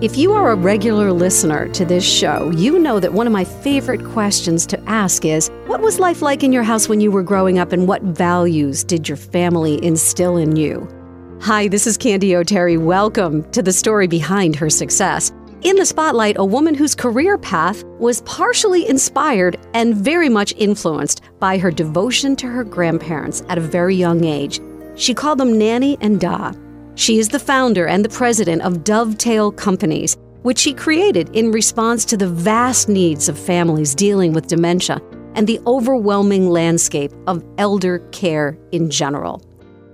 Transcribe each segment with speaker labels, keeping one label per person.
Speaker 1: If you are a regular listener to this show, you know that one of my favorite questions to ask is What was life like in your house when you were growing up, and what values did your family instill in you? Hi, this is Candy O'Terry. Welcome to the story behind her success. In the spotlight, a woman whose career path was partially inspired and very much influenced by her devotion to her grandparents at a very young age. She called them Nanny and Da. She is the founder and the president of Dovetail Companies, which she created in response to the vast needs of families dealing with dementia and the overwhelming landscape of elder care in general.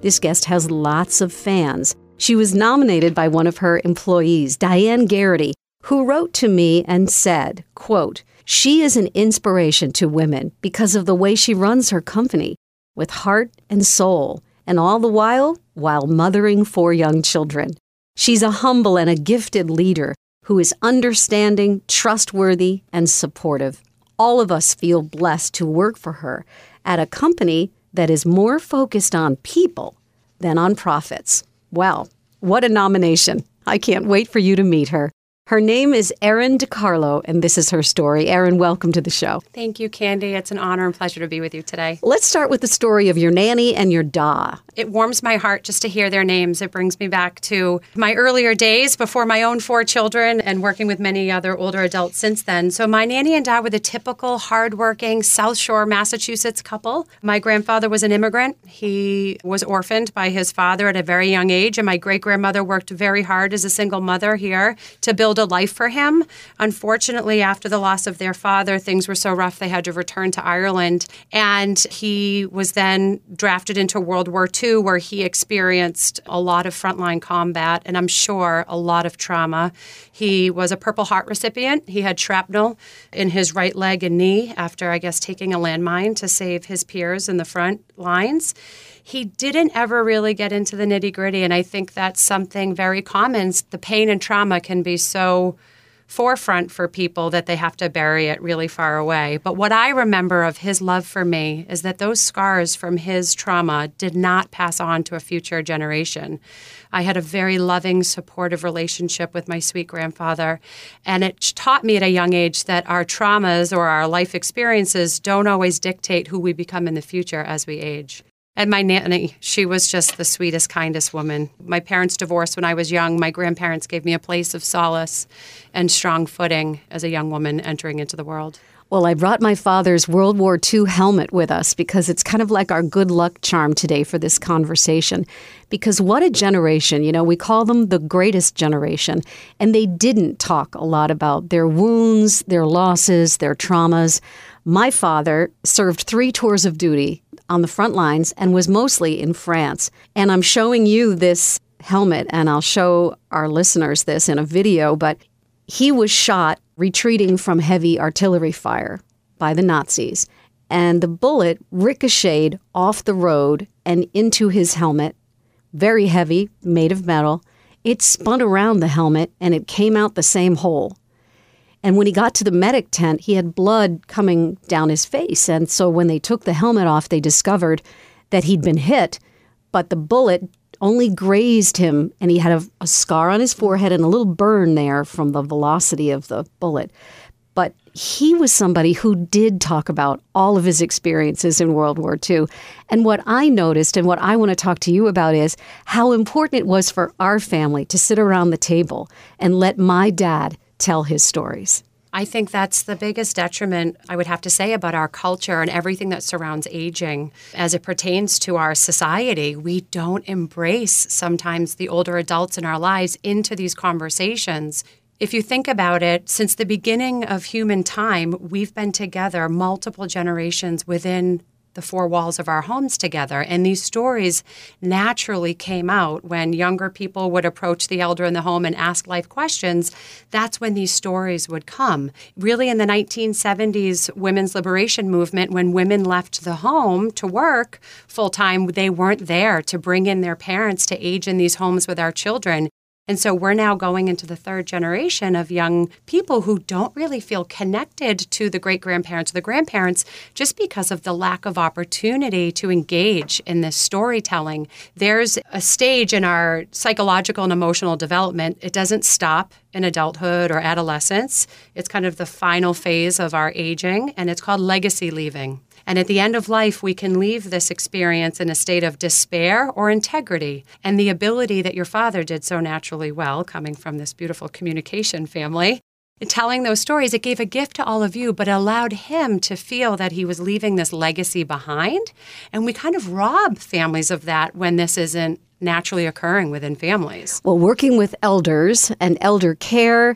Speaker 1: This guest has lots of fans. She was nominated by one of her employees, Diane Garrity, who wrote to me and said, quote, She is an inspiration to women because of the way she runs her company with heart and soul, and all the while while mothering four young children. She's a humble and a gifted leader who is understanding, trustworthy, and supportive. All of us feel blessed to work for her at a company that is more focused on people than on profits. Well, what a nomination. I can't wait for you to meet her. Her name is Erin DiCarlo, and this is her story. Erin, welcome to the show.
Speaker 2: Thank you, Candy. It's an honor and pleasure to be with you today.
Speaker 1: Let's start with the story of your nanny and your da.
Speaker 2: It warms my heart just to hear their names. It brings me back to my earlier days before my own four children and working with many other older adults since then. So, my nanny and da were the typical hardworking South Shore, Massachusetts couple. My grandfather was an immigrant. He was orphaned by his father at a very young age, and my great grandmother worked very hard as a single mother here to build build a life for him. Unfortunately, after the loss of their father, things were so rough they had to return to Ireland. And he was then drafted into World War II, where he experienced a lot of frontline combat and I'm sure a lot of trauma. He was a Purple Heart recipient. He had shrapnel in his right leg and knee after, I guess, taking a landmine to save his peers in the front lines he didn't ever really get into the nitty gritty. And I think that's something very common. The pain and trauma can be so forefront for people that they have to bury it really far away. But what I remember of his love for me is that those scars from his trauma did not pass on to a future generation. I had a very loving, supportive relationship with my sweet grandfather. And it taught me at a young age that our traumas or our life experiences don't always dictate who we become in the future as we age. And my nanny, she was just the sweetest, kindest woman. My parents divorced when I was young. My grandparents gave me a place of solace and strong footing as a young woman entering into the world.
Speaker 1: Well, I brought my father's World War II helmet with us because it's kind of like our good luck charm today for this conversation. Because what a generation, you know, we call them the greatest generation, and they didn't talk a lot about their wounds, their losses, their traumas. My father served three tours of duty on the front lines and was mostly in France. And I'm showing you this helmet, and I'll show our listeners this in a video, but he was shot retreating from heavy artillery fire by the Nazis. And the bullet ricocheted off the road and into his helmet, very heavy, made of metal. It spun around the helmet and it came out the same hole. And when he got to the medic tent, he had blood coming down his face. And so when they took the helmet off, they discovered that he'd been hit, but the bullet only grazed him and he had a, a, scar on his forehead and a little burn there from the velocity of the bullet. But he was somebody who did talk about all of his experiences in World War II. And what I noticed and what I want to talk to you about is how important it was for our family to sit around the table and let my dad tell his stories.
Speaker 2: I think that's the biggest detriment I would have to say about our culture and everything that surrounds aging as it pertains to our society. We don't embrace sometimes the older adults in our lives into these conversations. If you think about it, since the beginning of human time, we've been together multiple generations within the four walls of our homes together. And these stories naturally came out when younger people would approach the elder in the home and ask life questions. That's when these stories would come. Really, in the 1970s women's liberation movement, when women left the home to work full time, they weren't there to bring in their parents to age in these homes with our children. And so we're now going into the third generation of young people who don't really feel connected to the great grandparents or the grandparents just because of the lack of opportunity to engage in this storytelling. There's a stage in our psychological and emotional development, it doesn't stop in adulthood or adolescence. It's kind of the final phase of our aging, and it's called legacy leaving. And at the end of life, we can leave this experience in a state of despair or integrity. And the ability that your father did so naturally well, coming from this beautiful communication family, in telling those stories, it gave a gift to all of you, but allowed him to feel that he was leaving this legacy behind. And we kind of rob families of that when this isn't naturally occurring within families.
Speaker 1: Well, working with elders and elder care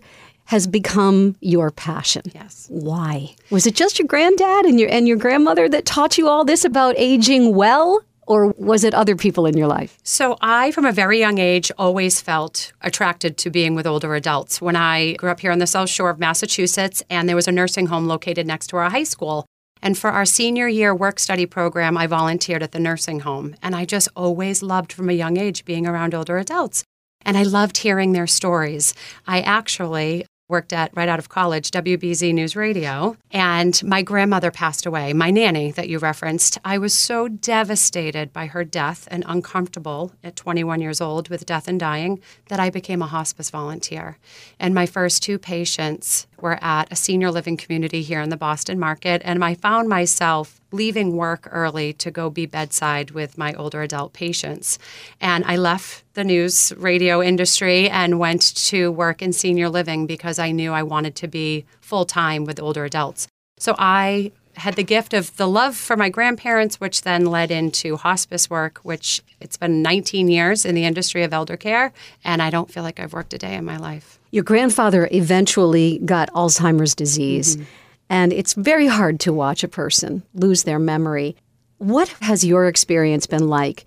Speaker 1: has become your passion.
Speaker 2: Yes.
Speaker 1: Why? Was it just your granddad and your and your grandmother that taught you all this about aging well? Or was it other people in your life?
Speaker 2: So, I, from a very young age, always felt attracted to being with older adults. When I grew up here on the South Shore of Massachusetts, and there was a nursing home located next to our high school. And for our senior year work study program, I volunteered at the nursing home. And I just always loved from a young age being around older adults. And I loved hearing their stories. I actually worked at right out of college, WBZ News Radio, and my grandmother passed away, my nanny that you referenced. I was so devastated by her death and uncomfortable at 21 years old with death and dying that I became a hospice volunteer. And my first two patients were at a senior living community here in the Boston market, and I found myself leaving work early to go be bedside with my older adult patients. And I left the news radio industry and went to work in senior living because I knew I wanted to be full time with older adults. So I had the gift of the love for my grandparents, which then led into hospice work, which it's been 19 years in the industry of elder care, and I don't feel like I've worked a day in my life.
Speaker 1: Your grandfather eventually got Alzheimer's disease, mm-hmm. And it's very hard to watch a person lose their memory. What has your experience been like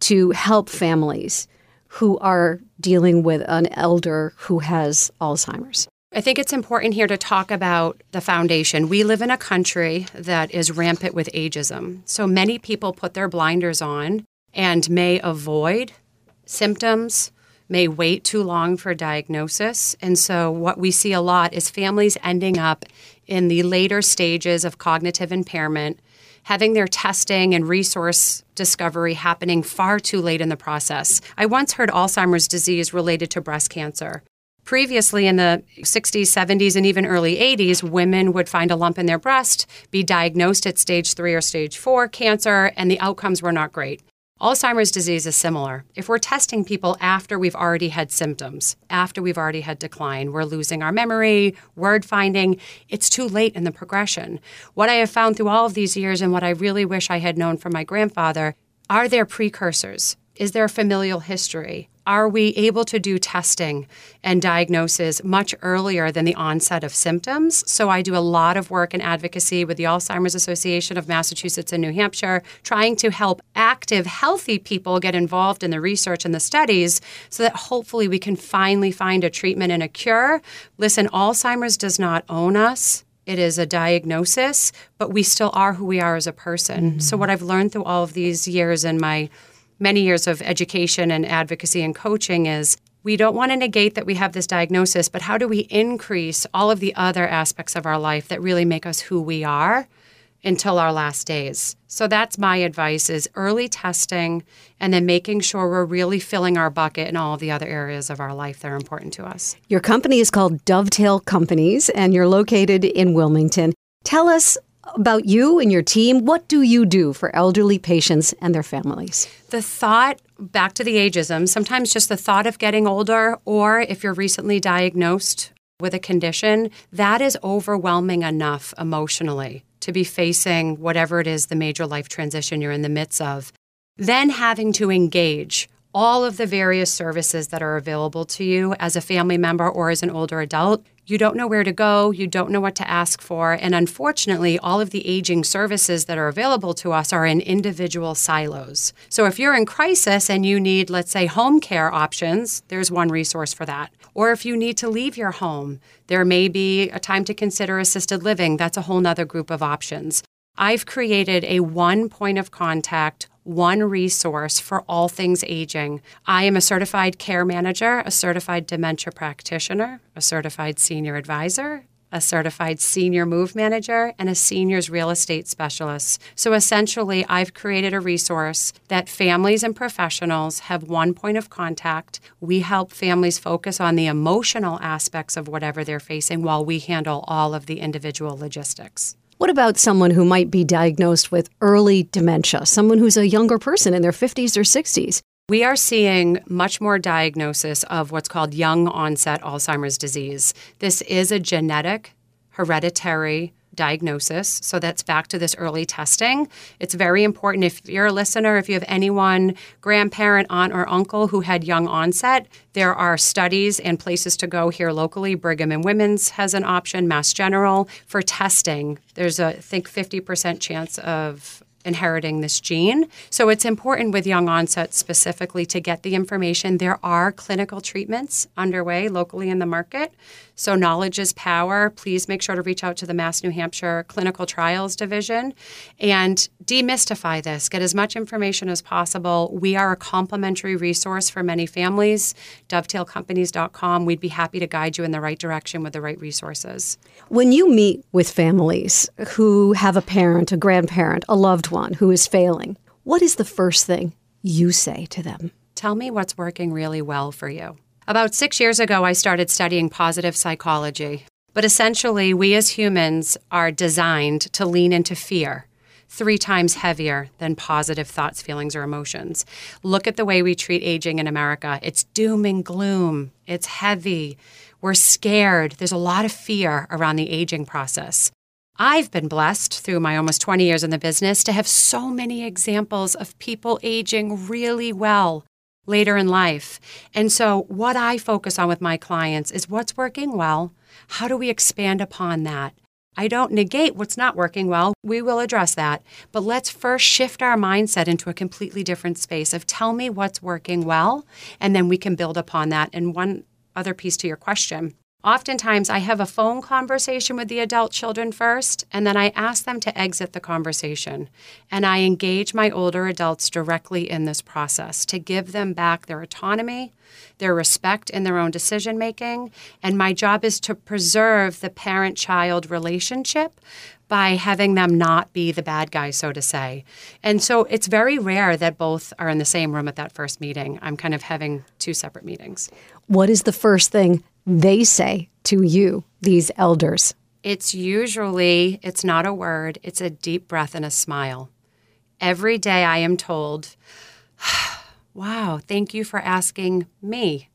Speaker 1: to help families who are dealing with an elder who has Alzheimer's?
Speaker 2: I think it's important here to talk about the foundation. We live in a country that is rampant with ageism. So many people put their blinders on and may avoid symptoms, may wait too long for diagnosis. And so, what we see a lot is families ending up in the later stages of cognitive impairment, having their testing and resource discovery happening far too late in the process. I once heard Alzheimer's disease related to breast cancer. Previously, in the 60s, 70s, and even early 80s, women would find a lump in their breast, be diagnosed at stage three or stage four cancer, and the outcomes were not great. Alzheimer's disease is similar. If we're testing people after we've already had symptoms, after we've already had decline, we're losing our memory, word finding, it's too late in the progression. What I have found through all of these years and what I really wish I had known from my grandfather are there precursors? Is there a familial history? Are we able to do testing and diagnosis much earlier than the onset of symptoms? So, I do a lot of work in advocacy with the Alzheimer's Association of Massachusetts and New Hampshire, trying to help active, healthy people get involved in the research and the studies so that hopefully we can finally find a treatment and a cure. Listen, Alzheimer's does not own us. It is a diagnosis, but we still are who we are as a person. Mm-hmm. So, what I've learned through all of these years in my many years of education and advocacy and coaching is we don't want to negate that we have this diagnosis, but how do we increase all of the other aspects of our life that really make us who we are until our last days? So that's my advice is early testing and then making sure we're really filling our bucket in all of the other areas of our life that are important to us.
Speaker 1: Your company is called Dovetail Companies and you're located in Wilmington. Tell us about you and your team. What do you do for elderly patients and their families?
Speaker 2: The thought, back to the ageism, sometimes just the thought of getting older, or if you're recently diagnosed with a condition, that is overwhelming enough emotionally to be facing whatever it is the major life transition you're in the midst of. Then having to engage all of the various services that are available to you as a family member or as an older adult you don't know where to go, you don't know what to ask for, and unfortunately, all of the aging services that are available to us are in individual silos. So if you're in crisis and you need, let's say, home care options, there's one resource for that. Or if you need to leave your home, there may be a time to consider assisted living. That's a whole nother group of options. I've created a one point of contact one resource for all things aging. I am a certified care manager, a certified dementia practitioner, a certified senior advisor, a certified senior move manager, and a seniors real estate specialist. So essentially, I've created a resource that families and professionals have one point of contact. We help families focus on the emotional aspects of whatever they're facing while we handle all of the individual logistics.
Speaker 1: What about someone who might be diagnosed with early dementia, someone who's a younger person in their 50s or 60s?
Speaker 2: We are seeing much more diagnosis of what's called young onset Alzheimer's disease. This is a genetic, hereditary diagnosis. So that's back to this early testing. It's very important if you're a listener, if you have anyone, grandparent, aunt, or uncle who had young onset, there are studies and places to go here locally. Brigham and Women's has an option, Mass General, for testing. There's a, I think, 50% chance of inheriting this gene. So it's important with young onset specifically to get the information. There are clinical treatments underway locally in the market. So knowledge is power. Please make sure to reach out to the Mass New Hampshire Clinical Trials Division and demystify this. Get as much information as possible. We are a complimentary resource for many families. Dovetailcompanies.com. We'd be happy to guide you in the right direction with the right resources.
Speaker 1: When you meet with families who have a parent, a grandparent, a loved one who is failing, what is the first thing you say to them?
Speaker 2: Tell me what's working really well for you. About six years ago, I started studying positive psychology. But essentially, we as humans are designed to lean into fear three times heavier than positive thoughts, feelings, or emotions. Look at the way we treat aging in America. It's doom and gloom, it's heavy. We're scared. There's a lot of fear around the aging process. I've been blessed through my almost 20 years in the business to have so many examples of people aging really well later in life. And so, what I focus on with my clients is what's working well. How do we expand upon that? I don't negate what's not working well. We will address that. But let's first shift our mindset into a completely different space of tell me what's working well, and then we can build upon that. And one other piece to your question Oftentimes, I have a phone conversation with the adult children first, and then I ask them to exit the conversation. And I engage my older adults directly in this process to give them back their autonomy, their respect in their own decision making. And my job is to preserve the parent child relationship by having them not be the bad guy, so to say. And so it's very rare that both are in the same room at that first meeting. I'm kind of having two separate meetings.
Speaker 1: What is the first thing they say to you, these elders?
Speaker 2: It's usually, it's not a word, it's a deep breath and a smile. Every day I am told, wow, thank you for asking me.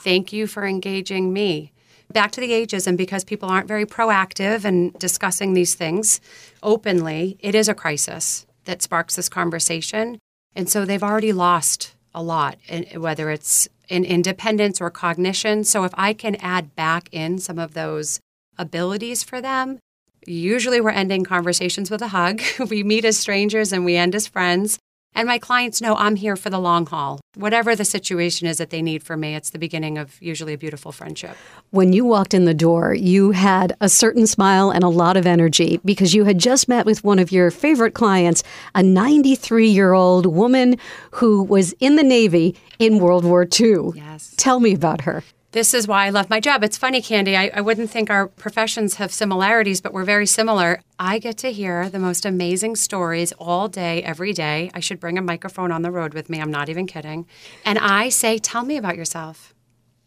Speaker 2: Thank you for engaging me. Back to the ageism, because people aren't very proactive in discussing these things openly, it is a crisis that sparks this conversation. And so they've already lost a lot, eh, whether it's in independence or cognition. So if I can add back in some of those abilities for them, usually we're ending conversations with a hug. we meet as strangers and we end as friends. And my clients know I'm here for the long haul. Whatever the situation is that they need for me, it's the beginning of usually a beautiful friendship.
Speaker 1: When you walked in the door, you had a certain smile and a lot of energy because you had just met with one of your favorite clients, a 93 year old woman who was in the Navy in World War II.
Speaker 2: Yes.
Speaker 1: Tell me about her.
Speaker 2: This is why I love my job. It's funny, Candy. I, I, wouldn't think our professions have similarities, but we're very similar. I get to hear the most amazing stories all day, every day. I should bring a microphone on the road with me. I'm not even kidding. And I say, Tell me about yourself.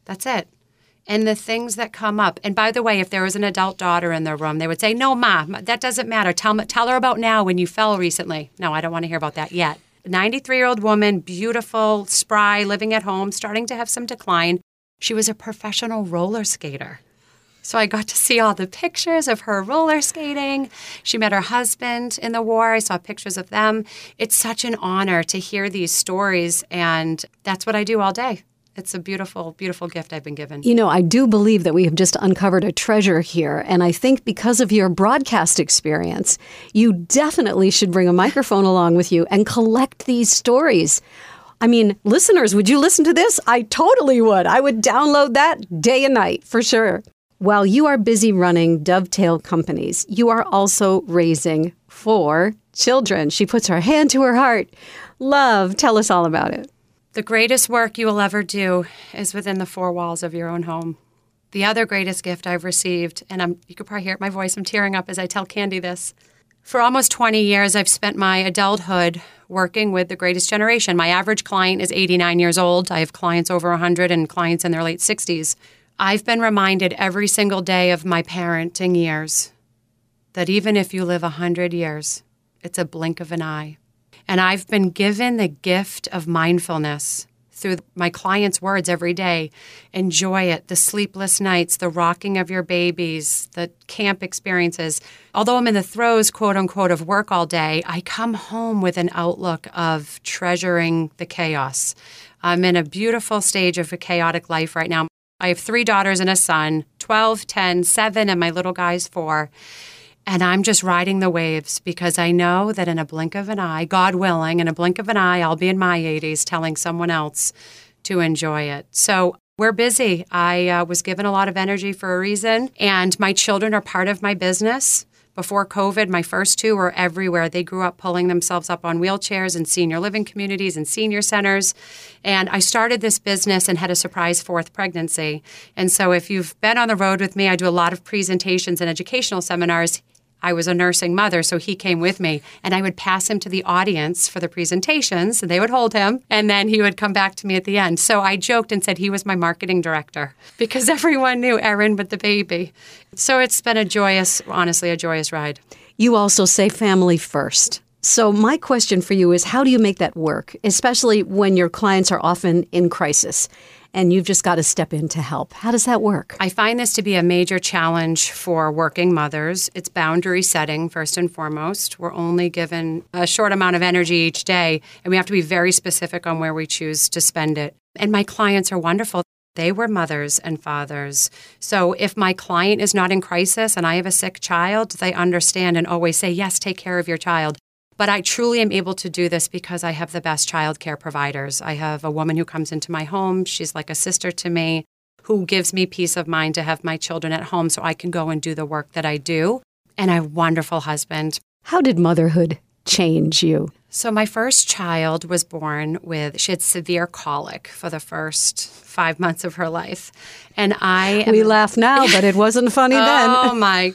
Speaker 2: That's it. And the things that come up. And by the way, if there was an adult daughter in the room, they would say, No, Ma, that doesn't matter. Tell, tell her about now when you fell recently. No, I don't want to hear about that yet. 93 year old woman, beautiful, spry, living at home, starting to have some decline. She was a professional roller skater. So I got to see all the pictures of her roller skating. She met her husband in the war. I saw pictures of them. It's such an honor to hear these stories, and that's what I do all day. It's a beautiful, beautiful gift I've been given.
Speaker 1: You know, I do believe that we have just uncovered a treasure here. And I think because of your broadcast experience, you definitely should bring a microphone along with you and collect these stories. I mean, listeners, would you listen to this? I totally would. I would download that day and night for sure. While you are busy running Dovetail companies, you are also raising four children. She puts her hand to her heart. love. Tell us all about it.
Speaker 2: The greatest work you will ever do is within the four walls of your own home. The other greatest gift I've received, and I'm, you could probably hear my voice, I'm tearing up as I tell Candy this. For almost 20 years, I've spent my adulthood working with the greatest generation. My average client is 89 years old. I have clients over 100 and clients in their late 60s. I've been reminded every single day of my parenting years that even if you live 100 years, it's a blink of an eye. And I've been given the gift of mindfulness through my clients' words every day. Enjoy it. The sleepless nights, the rocking of your babies, the camp experiences. Although I'm in the throes, quote unquote, of work all day, I come home with an outlook of treasuring the chaos. I'm in a beautiful stage of a chaotic life right now. I have three daughters and a son 12, 10, 7, and my little guy's four. And I'm just riding the waves because I know that in a blink of an eye, God willing, in a blink of an eye, I'll be in my 80s telling someone else to enjoy it. So we're busy. I uh, was given a lot of energy for a reason, and my children are part of my business. Before COVID, my first two were everywhere. They grew up pulling themselves up on wheelchairs in senior living communities and senior centers. And I started this business and had a surprise fourth pregnancy. And so, if you've been on the road with me, I do a lot of presentations and educational seminars. I was a nursing mother, so he came with me, and I would pass him to the audience for the presentations, and they would hold him, and then he would come back to me at the end. So I joked and said he was my marketing director because everyone knew Erin with the baby. So it's been a joyous, honestly, a joyous ride.
Speaker 1: You also say family first. So, my question for you is how do you make that work, especially when your clients are often in crisis? And you've just got to step in to help. How does that work?
Speaker 2: I find this to be a major challenge for working mothers. It's boundary setting, first and foremost. We're only given a short amount of energy each day, and we have to be very specific on where we choose to spend it. And my clients are wonderful. They were mothers and fathers. So if my client is not in crisis and I have a sick child, they understand and always say, Yes, take care of your child. But I truly am able to do this because I have the best childcare providers. I have a woman who comes into my home. She's like a sister to me who gives me peace of mind to have my children at home so I can go and do the work that I do. And I have a wonderful husband.
Speaker 1: How did motherhood change you?
Speaker 2: So, my first child was born with, she had severe colic for the first five months of her life. And I.
Speaker 1: we laugh now, but it wasn't funny then.
Speaker 2: oh, my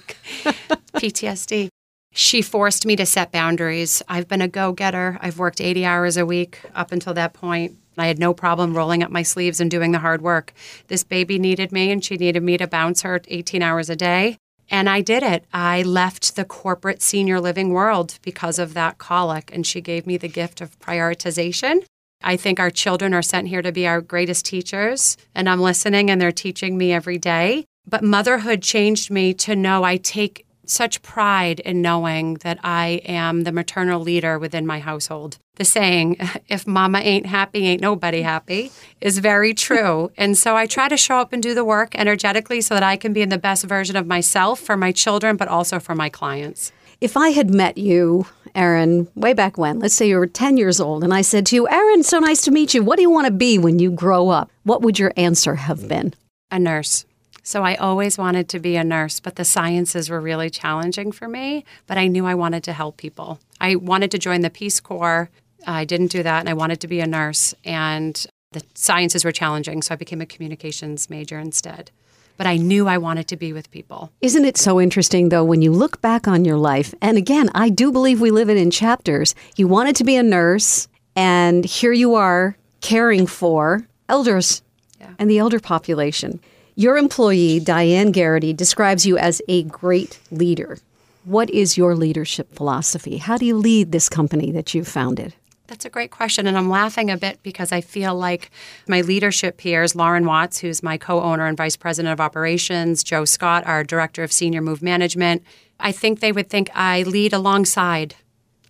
Speaker 2: PTSD. She forced me to set boundaries. I've been a go getter. I've worked 80 hours a week up until that point. I had no problem rolling up my sleeves and doing the hard work. This baby needed me, and she needed me to bounce her 18 hours a day. And I did it. I left the corporate senior living world because of that colic, and she gave me the gift of prioritization. I think our children are sent here to be our greatest teachers, and I'm listening, and they're teaching me every day. But motherhood changed me to know I take such pride in knowing that I am the maternal leader within my household. The saying, if mama ain't happy, ain't nobody happy, is very true. and so I try to show up and do the work energetically so that I can be in the best version of myself for my children, but also for my clients.
Speaker 1: If I had met you, Erin, way back when, let's say you were 10 years old, and I said to you, Erin, so nice to meet you. What do you want to be when you grow up? What would your answer have been?
Speaker 2: A nurse. So I always wanted to be a nurse, but the sciences were really challenging for me. But I knew I wanted to help people. I wanted to join the Peace Corps. I didn't do that, and I wanted to be a nurse. And the sciences were challenging, so I became a communications major instead. But I knew I wanted to be with people.
Speaker 1: Isn't it so interesting, though, when you look back on your life? And again, I do believe we live it in chapters. You wanted to be a nurse, and here you are caring for elders yeah. and the elder population. Your employee, Diane Garrity, describes you as a great leader. What is your leadership philosophy? How do you lead this company that you've founded?
Speaker 2: That's a great question. And I'm laughing a bit because I feel like my leadership peers, Lauren Watts, who's my co owner and vice president of operations, Joe Scott, our director of senior move management, I think they would think I lead alongside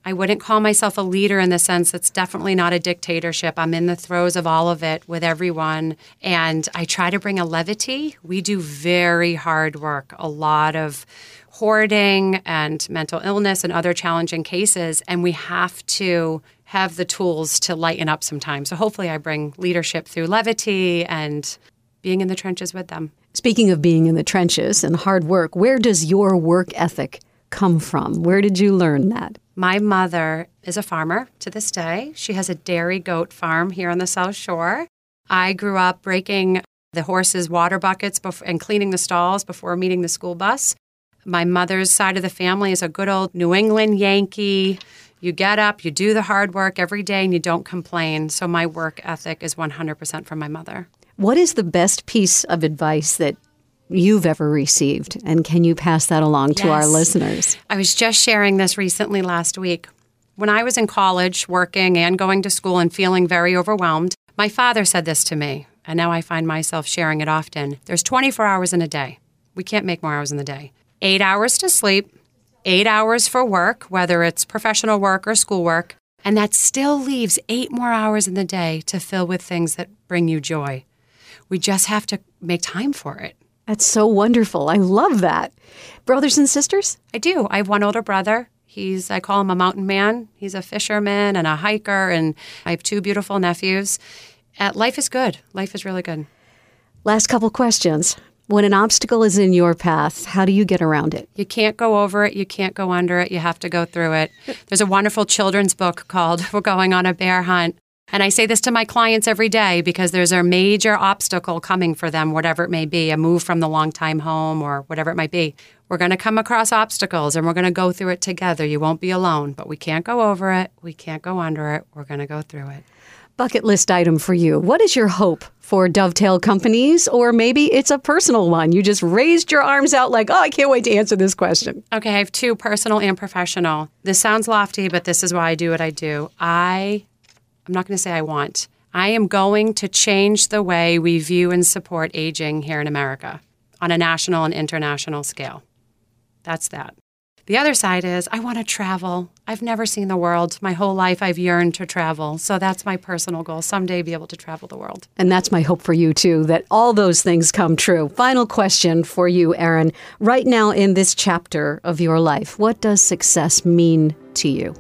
Speaker 2: I wouldn't call myself a leader in the sense that's definitely not a dictatorship. I'm in the throes of all of it with everyone. And I try to bring a levity. We do very hard work, a lot of hoarding and mental illness and other challenging cases. And we have to have the tools to lighten up sometimes. So hopefully, I bring leadership through levity and being in the trenches with them.
Speaker 1: Speaking of being in the trenches and hard work, where does your work ethic come from? Where did you learn that?
Speaker 2: My mother is a farmer to this day. She has a dairy goat farm here on the South Shore. I grew up breaking the horses' water buckets and cleaning the stalls before meeting the school bus. My mother's side of the family is a good old New England Yankee. You get up, you do the hard work every day, and you don't complain. So my work ethic is 100% from my mother.
Speaker 1: What is the best piece of advice that you've ever received? And can you pass that along to our listeners?
Speaker 2: I was just sharing this recently last week. When I was in college, working and going to school and feeling very overwhelmed, my father said this to me, and now I find myself sharing it often. There's 24 hours in a day. We can't make more hours in the day. Eight hours to sleep, eight hours for work, whether it's professional work or schoolwork, and that still leaves eight more hours in the day to fill with things that bring you joy. We just have to make time for it.
Speaker 1: That's so wonderful. I love that. Brothers and sisters?
Speaker 2: I do. I have one older brother. He's, I call him a mountain man. He's a fisherman and a hiker, and I have two beautiful nephews. Uh, life is good. Life is really good.
Speaker 1: Last couple questions. When an obstacle is in your path, how do you get around it?
Speaker 2: You can't go over it. You can't go under it. You have to go through it. There's a wonderful children's book called We're Going on a Bear Hunt. And I say this to my clients every day because there's a major obstacle coming for them, whatever it may be, a move from the long time home or whatever it might be. We're going to come across obstacles and we're going to go through it together. You won't be alone, but we can't go over it. We can't go under it. We're going to go through it.
Speaker 1: Bucket list item for you. What is your hope for Dovetail companies? Or maybe it's a personal one. You just raised your arms out like, oh, I can't wait to answer this question.
Speaker 2: Okay, I have two personal and professional. This sounds lofty, but this is why I do what I do. I, I'm not going to say I want. I am going to change the way we view and support aging here in America on a national and international scale. That's that. The other side is I want to travel. I've never seen the world. My whole life I've yearned to travel. So that's my personal goal someday be able to travel the world.
Speaker 1: And that's my hope for you, too, that all those things come true. Final question for you, Erin. Right now in this chapter of your life, what does success mean to you?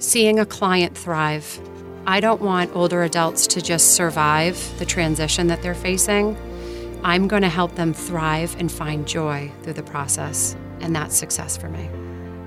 Speaker 2: seeing a client thrive. I don't want older adults to just survive the transition that they're facing. I'm going to help them thrive and find joy through the process, and that's success for me.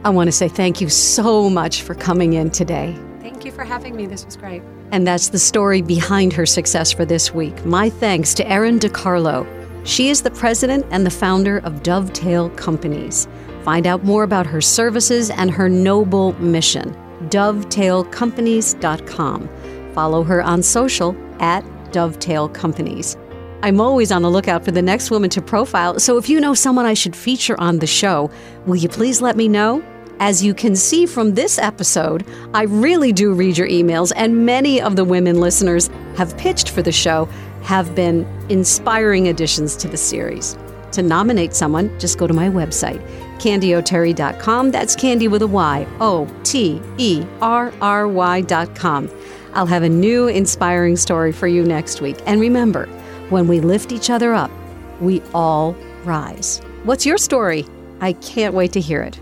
Speaker 1: I want to say thank you so much for coming in today.
Speaker 2: Thank you for having me. This was great.
Speaker 1: And that's the story behind her success for this week. My thanks to Erin DiCarlo. She is the president and the founder of Dovetail Companies. Find out more about her services and her noble mission. dovetailcompanies.com. Follow her on social at Dovetail Companies. I'm always on the lookout for the next woman to profile, so if you know someone I should feature on the show, will you please let me know? As you can see from this episode, I really do read your emails, and many of the women listeners have pitched for the show have been inspiring additions to the series. To nominate someone, just go to my website, candyoterry.com. That's candy with a Y, O T E R R Y.com. I'll have a new inspiring story for you next week. And remember, when we lift each other up, we all rise. What's your story? I can't wait to hear it.